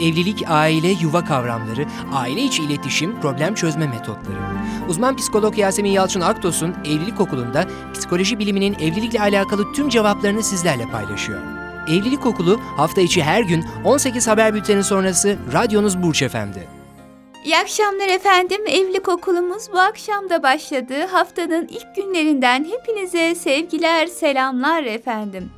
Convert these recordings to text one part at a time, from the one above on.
Evlilik, aile, yuva kavramları, aile içi iletişim, problem çözme metotları. Uzman psikolog Yasemin Yalçın Aktos'un Evlilik Okulu'nda psikoloji biliminin evlilikle alakalı tüm cevaplarını sizlerle paylaşıyor. Evlilik Okulu hafta içi her gün 18 haber bülteni sonrası radyonuz Burç Efendi. İyi akşamlar efendim. Evlilik okulumuz bu akşam da başladı. Haftanın ilk günlerinden hepinize sevgiler, selamlar efendim.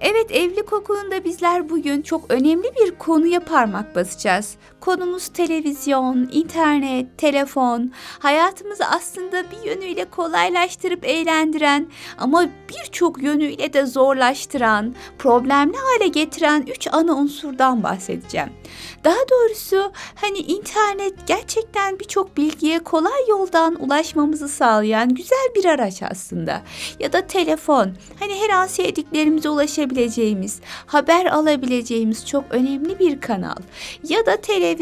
Evet evlilik okulunda bizler bugün çok önemli bir konuya parmak basacağız. Konumuz televizyon, internet, telefon. Hayatımızı aslında bir yönüyle kolaylaştırıp eğlendiren ama birçok yönüyle de zorlaştıran, problemli hale getiren üç ana unsurdan bahsedeceğim. Daha doğrusu hani internet gerçekten birçok bilgiye kolay yoldan ulaşmamızı sağlayan güzel bir araç aslında. Ya da telefon hani her an sevdiklerimize ulaşabileceğimiz, haber alabileceğimiz çok önemli bir kanal. Ya da televizyon.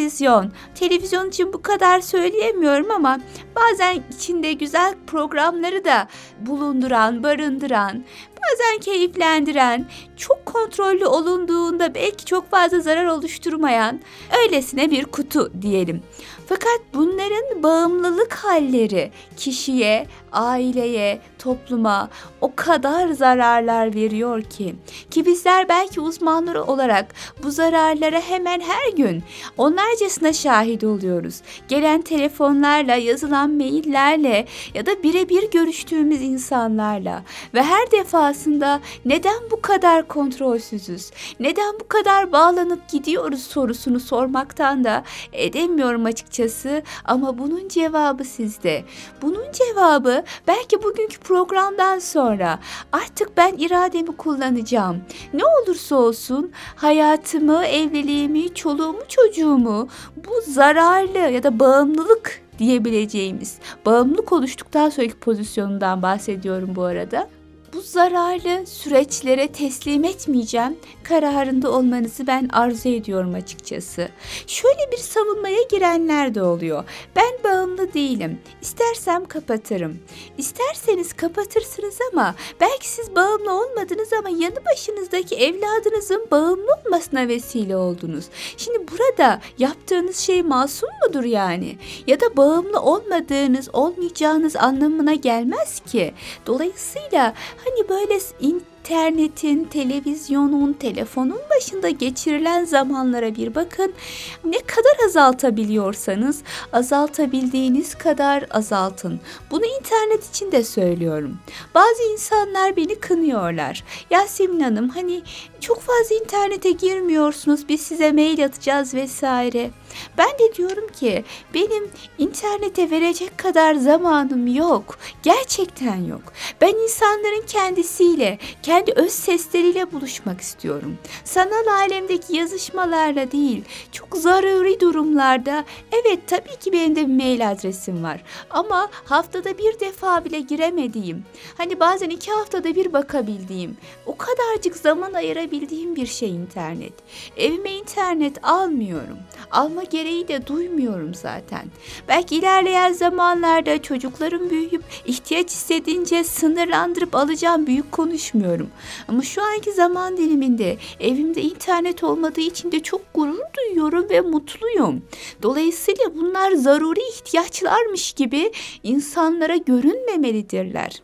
Televizyon için bu kadar söyleyemiyorum ama bazen içinde güzel programları da bulunduran, barındıran, bazen keyiflendiren, çok kontrollü olunduğunda belki çok fazla zarar oluşturmayan öylesine bir kutu diyelim. Fakat bunların bağımlılık halleri kişiye, aileye, topluma o kadar zararlar veriyor ki ki bizler belki uzmanları olarak bu zararlara hemen her gün onlarcasına şahit oluyoruz. Gelen telefonlarla, yazılan maillerle ya da birebir görüştüğümüz insanlarla ve her defasında neden bu kadar kontrolsüzüz? Neden bu kadar bağlanıp gidiyoruz sorusunu sormaktan da edemiyorum açıkçası ama bunun cevabı sizde. Bunun cevabı belki bugünkü programdan sonra artık ben irademi kullanacağım. Ne olursa olsun hayatımı, evliliğimi, çoluğumu, çocuğumu bu zararlı ya da bağımlılık diyebileceğimiz bağımlılık oluştuktan sonraki pozisyonundan bahsediyorum bu arada bu zararlı süreçlere teslim etmeyeceğim kararında olmanızı ben arzu ediyorum açıkçası. Şöyle bir savunmaya girenler de oluyor. Ben bağımlı değilim. İstersem kapatırım. İsterseniz kapatırsınız ama belki siz bağımlı olmadınız ama yanı başınızdaki evladınızın bağımlı olmasına vesile oldunuz. Şimdi burada yaptığınız şey masum mudur yani? Ya da bağımlı olmadığınız, olmayacağınız anlamına gelmez ki. Dolayısıyla ハニバイです。イン internetin, televizyonun, telefonun başında geçirilen zamanlara bir bakın. Ne kadar azaltabiliyorsanız azaltabildiğiniz kadar azaltın. Bunu internet için de söylüyorum. Bazı insanlar beni kınıyorlar. Yasemin Hanım hani çok fazla internete girmiyorsunuz biz size mail atacağız vesaire. Ben de diyorum ki benim internete verecek kadar zamanım yok. Gerçekten yok. Ben insanların kendisiyle, kendi öz sesleriyle buluşmak istiyorum. Sanal alemdeki yazışmalarla değil, çok zaruri durumlarda evet tabii ki benim de bir mail adresim var. Ama haftada bir defa bile giremediğim, hani bazen iki haftada bir bakabildiğim, o kadarcık zaman ayırabildiğim bir şey internet. Evime internet almıyorum. Alma gereği de duymuyorum zaten. Belki ilerleyen zamanlarda çocuklarım büyüyüp ihtiyaç hissedince sınırlandırıp alacağım büyük konuşmuyorum. Ama şu anki zaman diliminde evimde internet olmadığı için de çok gurur duyuyorum ve mutluyum. Dolayısıyla bunlar zaruri ihtiyaçlarmış gibi insanlara görünmemelidirler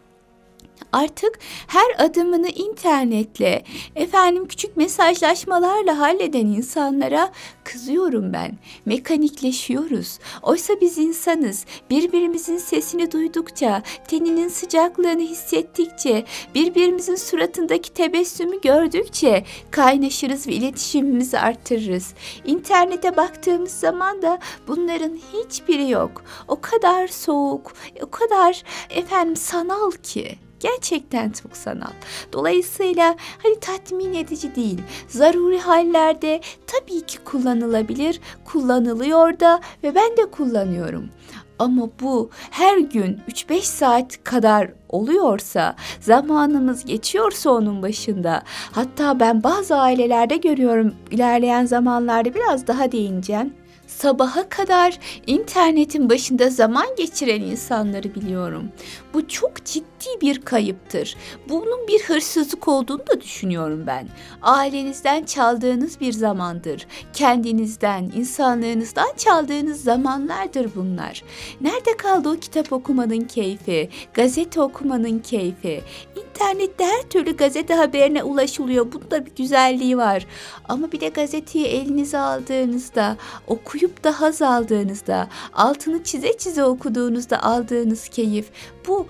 artık her adımını internetle, efendim küçük mesajlaşmalarla halleden insanlara kızıyorum ben. Mekanikleşiyoruz. Oysa biz insanız. Birbirimizin sesini duydukça, teninin sıcaklığını hissettikçe, birbirimizin suratındaki tebessümü gördükçe kaynaşırız ve iletişimimizi arttırırız. İnternete baktığımız zaman da bunların hiçbiri yok. O kadar soğuk, o kadar efendim sanal ki. Gerçekten çok sanal. Dolayısıyla hani tatmin edici değil. Zaruri hallerde tabii ki kullanılabilir, kullanılıyor da ve ben de kullanıyorum. Ama bu her gün 3-5 saat kadar oluyorsa, zamanımız geçiyorsa onun başında, hatta ben bazı ailelerde görüyorum ilerleyen zamanlarda biraz daha değineceğim sabaha kadar internetin başında zaman geçiren insanları biliyorum. Bu çok ciddi ciddi bir kayıptır. Bunun bir hırsızlık olduğunu da düşünüyorum ben. Ailenizden çaldığınız bir zamandır. Kendinizden, insanlığınızdan çaldığınız zamanlardır bunlar. Nerede kaldı o kitap okumanın keyfi, gazete okumanın keyfi? İnternette her türlü gazete haberine ulaşılıyor. Bunun da bir güzelliği var. Ama bir de gazeteyi elinize aldığınızda, okuyup da haz aldığınızda, altını çize çize okuduğunuzda aldığınız keyif bu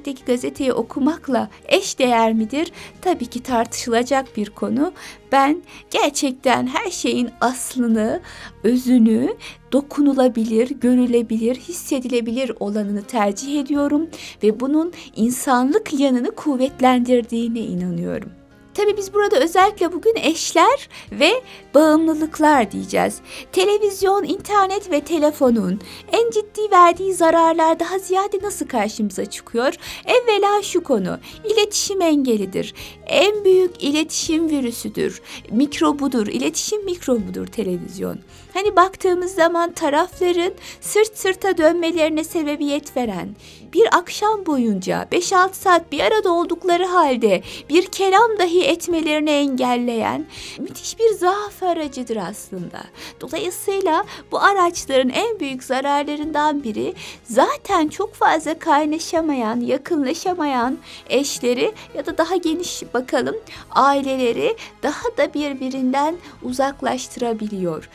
internetteki gazeteyi okumakla eş değer midir? Tabii ki tartışılacak bir konu. Ben gerçekten her şeyin aslını, özünü dokunulabilir, görülebilir, hissedilebilir olanını tercih ediyorum ve bunun insanlık yanını kuvvetlendirdiğine inanıyorum. Tabii biz burada özellikle bugün eşler ve bağımlılıklar diyeceğiz. Televizyon, internet ve telefonun en ciddi verdiği zararlar daha ziyade nasıl karşımıza çıkıyor? Evvela şu konu, iletişim engelidir. En büyük iletişim virüsüdür, mikrobudur, iletişim mikrobudur televizyon. Hani baktığımız zaman tarafların sırt sırta dönmelerine sebebiyet veren, bir akşam boyunca 5-6 saat bir arada oldukları halde bir kelam dahi etmelerini engelleyen müthiş bir zaaf aracıdır aslında. Dolayısıyla bu araçların en büyük zararlarından biri zaten çok fazla kaynaşamayan, yakınlaşamayan eşleri ya da daha geniş bakalım aileleri daha da birbirinden uzaklaştırabiliyor.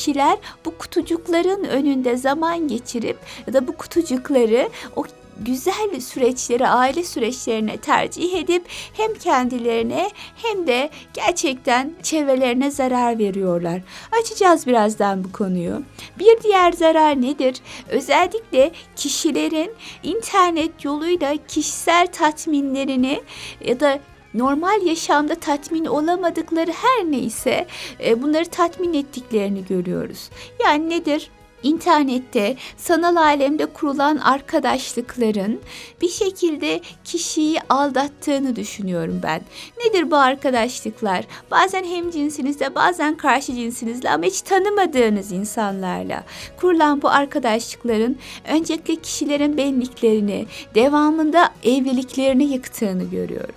Kişiler bu kutucukların önünde zaman geçirip ya da bu kutucukları o güzel süreçleri, aile süreçlerine tercih edip hem kendilerine hem de gerçekten çevrelerine zarar veriyorlar. Açacağız birazdan bu konuyu. Bir diğer zarar nedir? Özellikle kişilerin internet yoluyla kişisel tatminlerini ya da normal yaşamda tatmin olamadıkları her neyse e, bunları tatmin ettiklerini görüyoruz. Yani nedir? İnternette, sanal alemde kurulan arkadaşlıkların bir şekilde kişiyi aldattığını düşünüyorum ben. Nedir bu arkadaşlıklar? Bazen hem cinsinizle, bazen karşı cinsinizle ama hiç tanımadığınız insanlarla kurulan bu arkadaşlıkların öncelikle kişilerin benliklerini, devamında evliliklerini yıktığını görüyorum.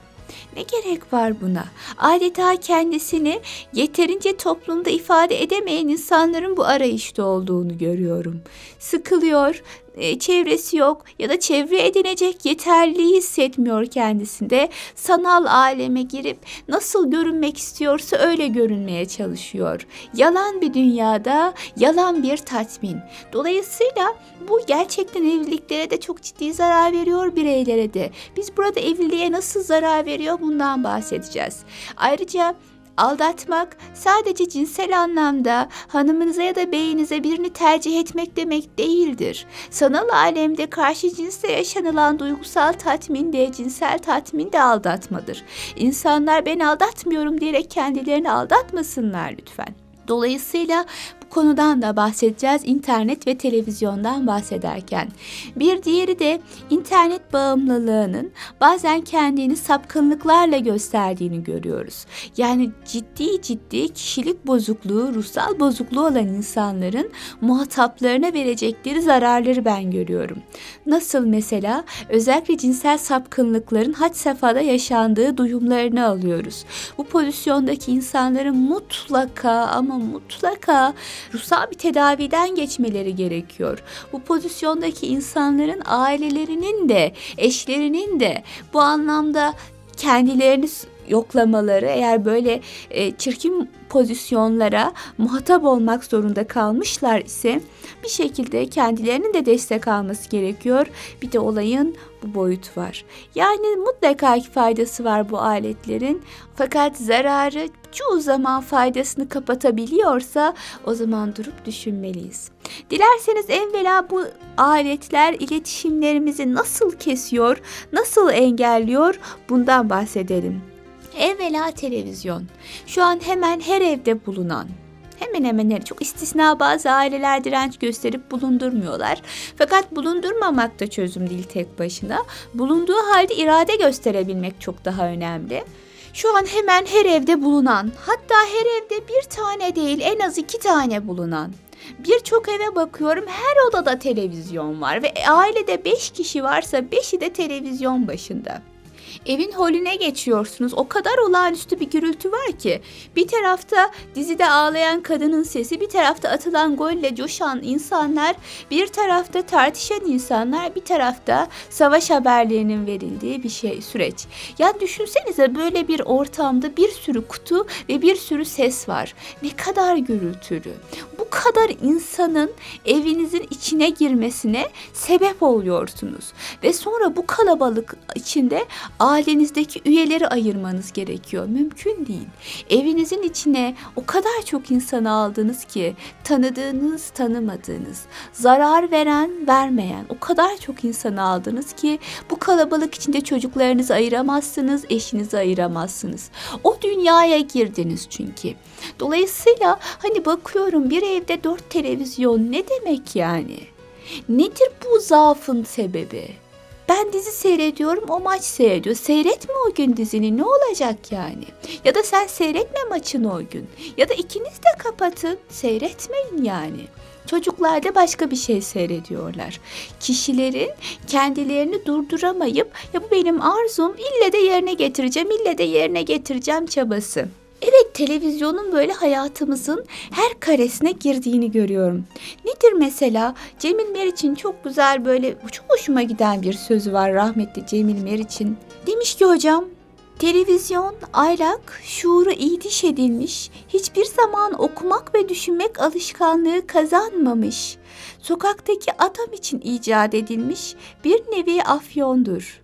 Ne gerek var buna? Adeta kendisini yeterince toplumda ifade edemeyen insanların bu arayışta olduğunu görüyorum. Sıkılıyor, e, çevresi yok ya da çevre edinecek yeterliği hissetmiyor kendisinde. Sanal aleme girip nasıl görünmek istiyorsa öyle görünmeye çalışıyor. Yalan bir dünyada yalan bir tatmin. Dolayısıyla bu gerçekten evliliklere de çok ciddi zarar veriyor bireylere de. Biz burada evliliğe nasıl zarar veriyor bundan bahsedeceğiz. Ayrıca Aldatmak sadece cinsel anlamda hanımınıza ya da beyinize birini tercih etmek demek değildir. Sanal alemde karşı cinsle yaşanılan duygusal tatmin de cinsel tatmin de aldatmadır. İnsanlar ben aldatmıyorum diyerek kendilerini aldatmasınlar lütfen. Dolayısıyla konudan da bahsedeceğiz internet ve televizyondan bahsederken. Bir diğeri de internet bağımlılığının bazen kendini sapkınlıklarla gösterdiğini görüyoruz. Yani ciddi ciddi kişilik bozukluğu, ruhsal bozukluğu olan insanların muhataplarına verecekleri zararları ben görüyorum. Nasıl mesela özellikle cinsel sapkınlıkların had safhada yaşandığı duyumlarını alıyoruz. Bu pozisyondaki insanların mutlaka ama mutlaka ruhsal bir tedaviden geçmeleri gerekiyor. Bu pozisyondaki insanların ailelerinin de eşlerinin de bu anlamda kendilerini yoklamaları eğer böyle e, çirkin pozisyonlara muhatap olmak zorunda kalmışlar ise bir şekilde kendilerinin de destek alması gerekiyor. Bir de olayın bu boyut var. Yani mutlaka ki faydası var bu aletlerin. Fakat zararı çoğu zaman faydasını kapatabiliyorsa o zaman durup düşünmeliyiz. Dilerseniz evvela bu aletler iletişimlerimizi nasıl kesiyor, nasıl engelliyor bundan bahsedelim. Evvela televizyon. Şu an hemen her evde bulunan hemen hemen her çok istisna bazı aileler direnç gösterip bulundurmuyorlar. Fakat bulundurmamak da çözüm değil tek başına. Bulunduğu halde irade gösterebilmek çok daha önemli. Şu an hemen her evde bulunan, hatta her evde bir tane değil en az iki tane bulunan. Birçok eve bakıyorum her odada televizyon var ve ailede beş kişi varsa beşi de televizyon başında. Evin holüne geçiyorsunuz. O kadar olağanüstü bir gürültü var ki. Bir tarafta dizide ağlayan kadının sesi, bir tarafta atılan golle coşan insanlar, bir tarafta tartışan insanlar, bir tarafta savaş haberlerinin verildiği bir şey süreç. Ya düşünsenize böyle bir ortamda bir sürü kutu ve bir sürü ses var. Ne kadar gürültülü. Bu kadar insanın evinizin içine girmesine sebep oluyorsunuz. Ve sonra bu kalabalık içinde ailenizdeki üyeleri ayırmanız gerekiyor. Mümkün değil. Evinizin içine o kadar çok insanı aldınız ki tanıdığınız, tanımadığınız, zarar veren, vermeyen o kadar çok insanı aldınız ki bu kalabalık içinde çocuklarınızı ayıramazsınız, eşinizi ayıramazsınız. O dünyaya girdiniz çünkü. Dolayısıyla hani bakıyorum bir evde dört televizyon ne demek yani? Nedir bu zaafın sebebi? Ben dizi seyrediyorum, o maç seyrediyor. Seyretme o gün dizini, ne olacak yani? Ya da sen seyretme maçını o gün. Ya da ikiniz de kapatın, seyretmeyin yani. Çocuklar da başka bir şey seyrediyorlar. Kişilerin kendilerini durduramayıp ya bu benim arzum ille de yerine getireceğim, ille de yerine getireceğim çabası. Evet televizyonun böyle hayatımızın her karesine girdiğini görüyorum. Nedir mesela? Cemil Meriç'in çok güzel böyle çok hoşuma giden bir sözü var rahmetli Cemil Meriç'in. Demiş ki hocam Televizyon, aylak, şuuru iydiş edilmiş, hiçbir zaman okumak ve düşünmek alışkanlığı kazanmamış, sokaktaki adam için icat edilmiş bir nevi afyondur.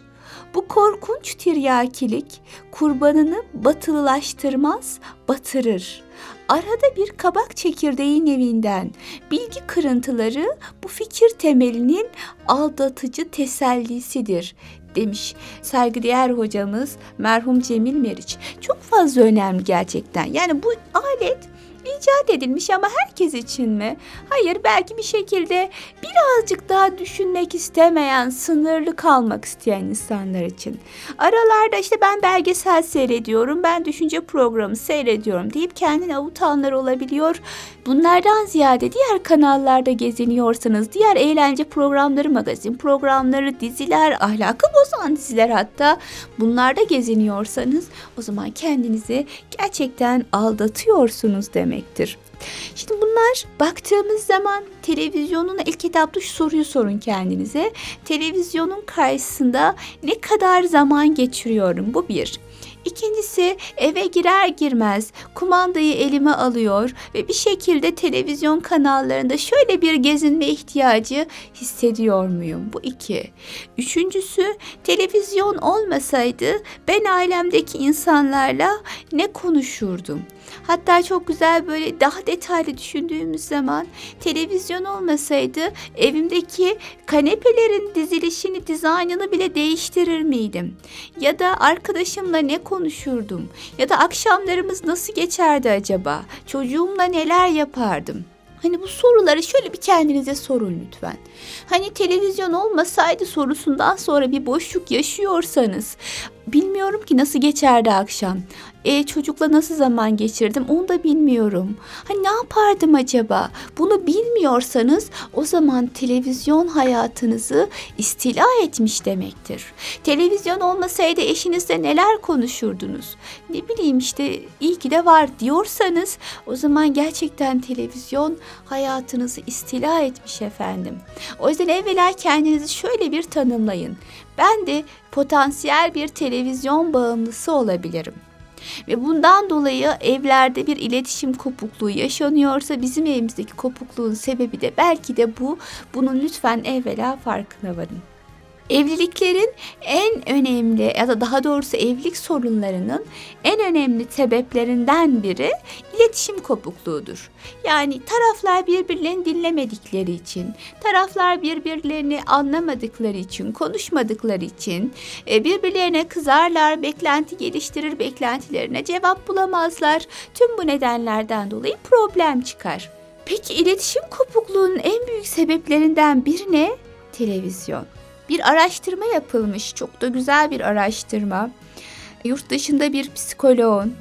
Bu korkunç tiryakilik kurbanını batılılaştırmaz, batırır. Arada bir kabak çekirdeği nevinden bilgi kırıntıları bu fikir temelinin aldatıcı tesellisidir demiş saygıdeğer hocamız merhum Cemil Meriç. Çok fazla önemli gerçekten. Yani bu alet icat edilmiş ama herkes için mi? Hayır belki bir şekilde birazcık daha düşünmek istemeyen, sınırlı kalmak isteyen insanlar için. Aralarda işte ben belgesel seyrediyorum, ben düşünce programı seyrediyorum deyip kendini avutanlar olabiliyor. Bunlardan ziyade diğer kanallarda geziniyorsanız, diğer eğlence programları, magazin programları, diziler, ahlakı bozan diziler hatta bunlarda geziniyorsanız o zaman kendinizi gerçekten aldatıyorsunuz demektir. Şimdi bunlar baktığımız zaman televizyonun ilk etapta şu soruyu sorun kendinize. Televizyonun karşısında ne kadar zaman geçiriyorum? Bu bir. İkincisi eve girer girmez kumandayı elime alıyor ve bir şekilde televizyon kanallarında şöyle bir gezinme ihtiyacı hissediyor muyum? Bu iki. Üçüncüsü televizyon olmasaydı ben ailemdeki insanlarla ne konuşurdum? Hatta çok güzel böyle daha detaylı düşündüğümüz zaman televizyon olmasaydı evimdeki kanepelerin dizilişini, dizaynını bile değiştirir miydim? Ya da arkadaşımla ne konuşurdum? Ya da akşamlarımız nasıl geçerdi acaba? Çocuğumla neler yapardım? Hani bu soruları şöyle bir kendinize sorun lütfen. Hani televizyon olmasaydı sorusundan sonra bir boşluk yaşıyorsanız bilmiyorum ki nasıl geçerdi akşam. E, çocukla nasıl zaman geçirdim onu da bilmiyorum. Hani ne yapardım acaba? Bunu bilmiyorsanız o zaman televizyon hayatınızı istila etmiş demektir. Televizyon olmasaydı eşinizle neler konuşurdunuz? Ne bileyim işte iyi ki de var diyorsanız o zaman gerçekten televizyon hayatınızı istila etmiş efendim. O yüzden evvela kendinizi şöyle bir tanımlayın. Ben de potansiyel bir televizyon bağımlısı olabilirim. Ve bundan dolayı evlerde bir iletişim kopukluğu yaşanıyorsa bizim evimizdeki kopukluğun sebebi de belki de bu. Bunun lütfen evvela farkına varın. Evliliklerin en önemli ya da daha doğrusu evlilik sorunlarının en önemli sebeplerinden biri iletişim kopukluğudur. Yani taraflar birbirlerini dinlemedikleri için, taraflar birbirlerini anlamadıkları için, konuşmadıkları için e, birbirlerine kızarlar, beklenti geliştirir, beklentilerine cevap bulamazlar. Tüm bu nedenlerden dolayı problem çıkar. Peki iletişim kopukluğunun en büyük sebeplerinden biri ne? Televizyon bir araştırma yapılmış. Çok da güzel bir araştırma. yurt dışında bir psikoloğun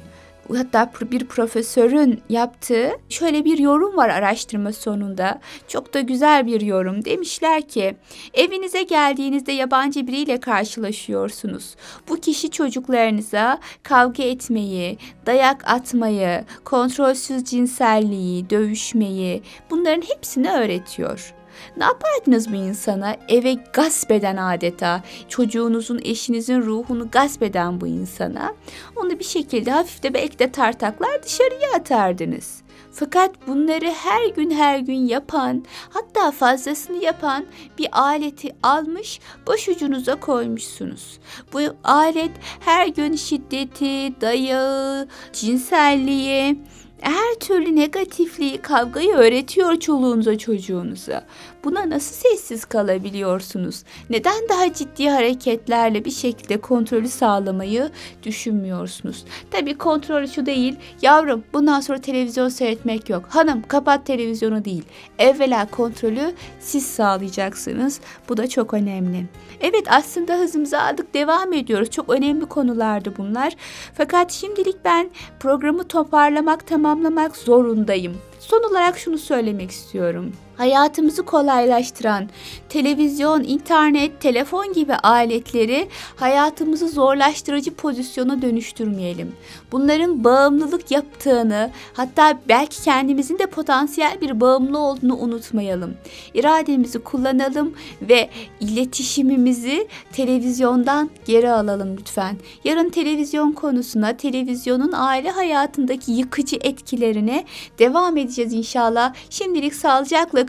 hatta bir profesörün yaptığı şöyle bir yorum var araştırma sonunda. Çok da güzel bir yorum. Demişler ki evinize geldiğinizde yabancı biriyle karşılaşıyorsunuz. Bu kişi çocuklarınıza kavga etmeyi, dayak atmayı, kontrolsüz cinselliği, dövüşmeyi bunların hepsini öğretiyor. Ne yapardınız bu insana? Eve gasp eden adeta, çocuğunuzun, eşinizin ruhunu gasp eden bu insana. Onu bir şekilde hafif de belki de tartaklar dışarıya atardınız. Fakat bunları her gün her gün yapan, hatta fazlasını yapan bir aleti almış başucunuza koymuşsunuz. Bu alet her gün şiddeti, dayağı, cinselliği, her türlü negatifliği, kavgayı öğretiyor çoluğunuza, çocuğunuza. Buna nasıl sessiz kalabiliyorsunuz? Neden daha ciddi hareketlerle bir şekilde kontrolü sağlamayı düşünmüyorsunuz? Tabii kontrol şu değil. Yavrum bundan sonra televizyon seyretmek yok. Hanım kapat televizyonu değil. Evvela kontrolü siz sağlayacaksınız. Bu da çok önemli. Evet aslında hızımızı aldık devam ediyoruz. Çok önemli konulardı bunlar. Fakat şimdilik ben programı toparlamak, tamamlamak zorundayım. Son olarak şunu söylemek istiyorum. Hayatımızı kolaylaştıran televizyon, internet, telefon gibi aletleri hayatımızı zorlaştırıcı pozisyona dönüştürmeyelim. Bunların bağımlılık yaptığını, hatta belki kendimizin de potansiyel bir bağımlı olduğunu unutmayalım. İrademizi kullanalım ve iletişimimizi televizyondan geri alalım lütfen. Yarın televizyon konusuna, televizyonun aile hayatındaki yıkıcı etkilerine devam edeceğiz inşallah. Şimdilik sağlıcakla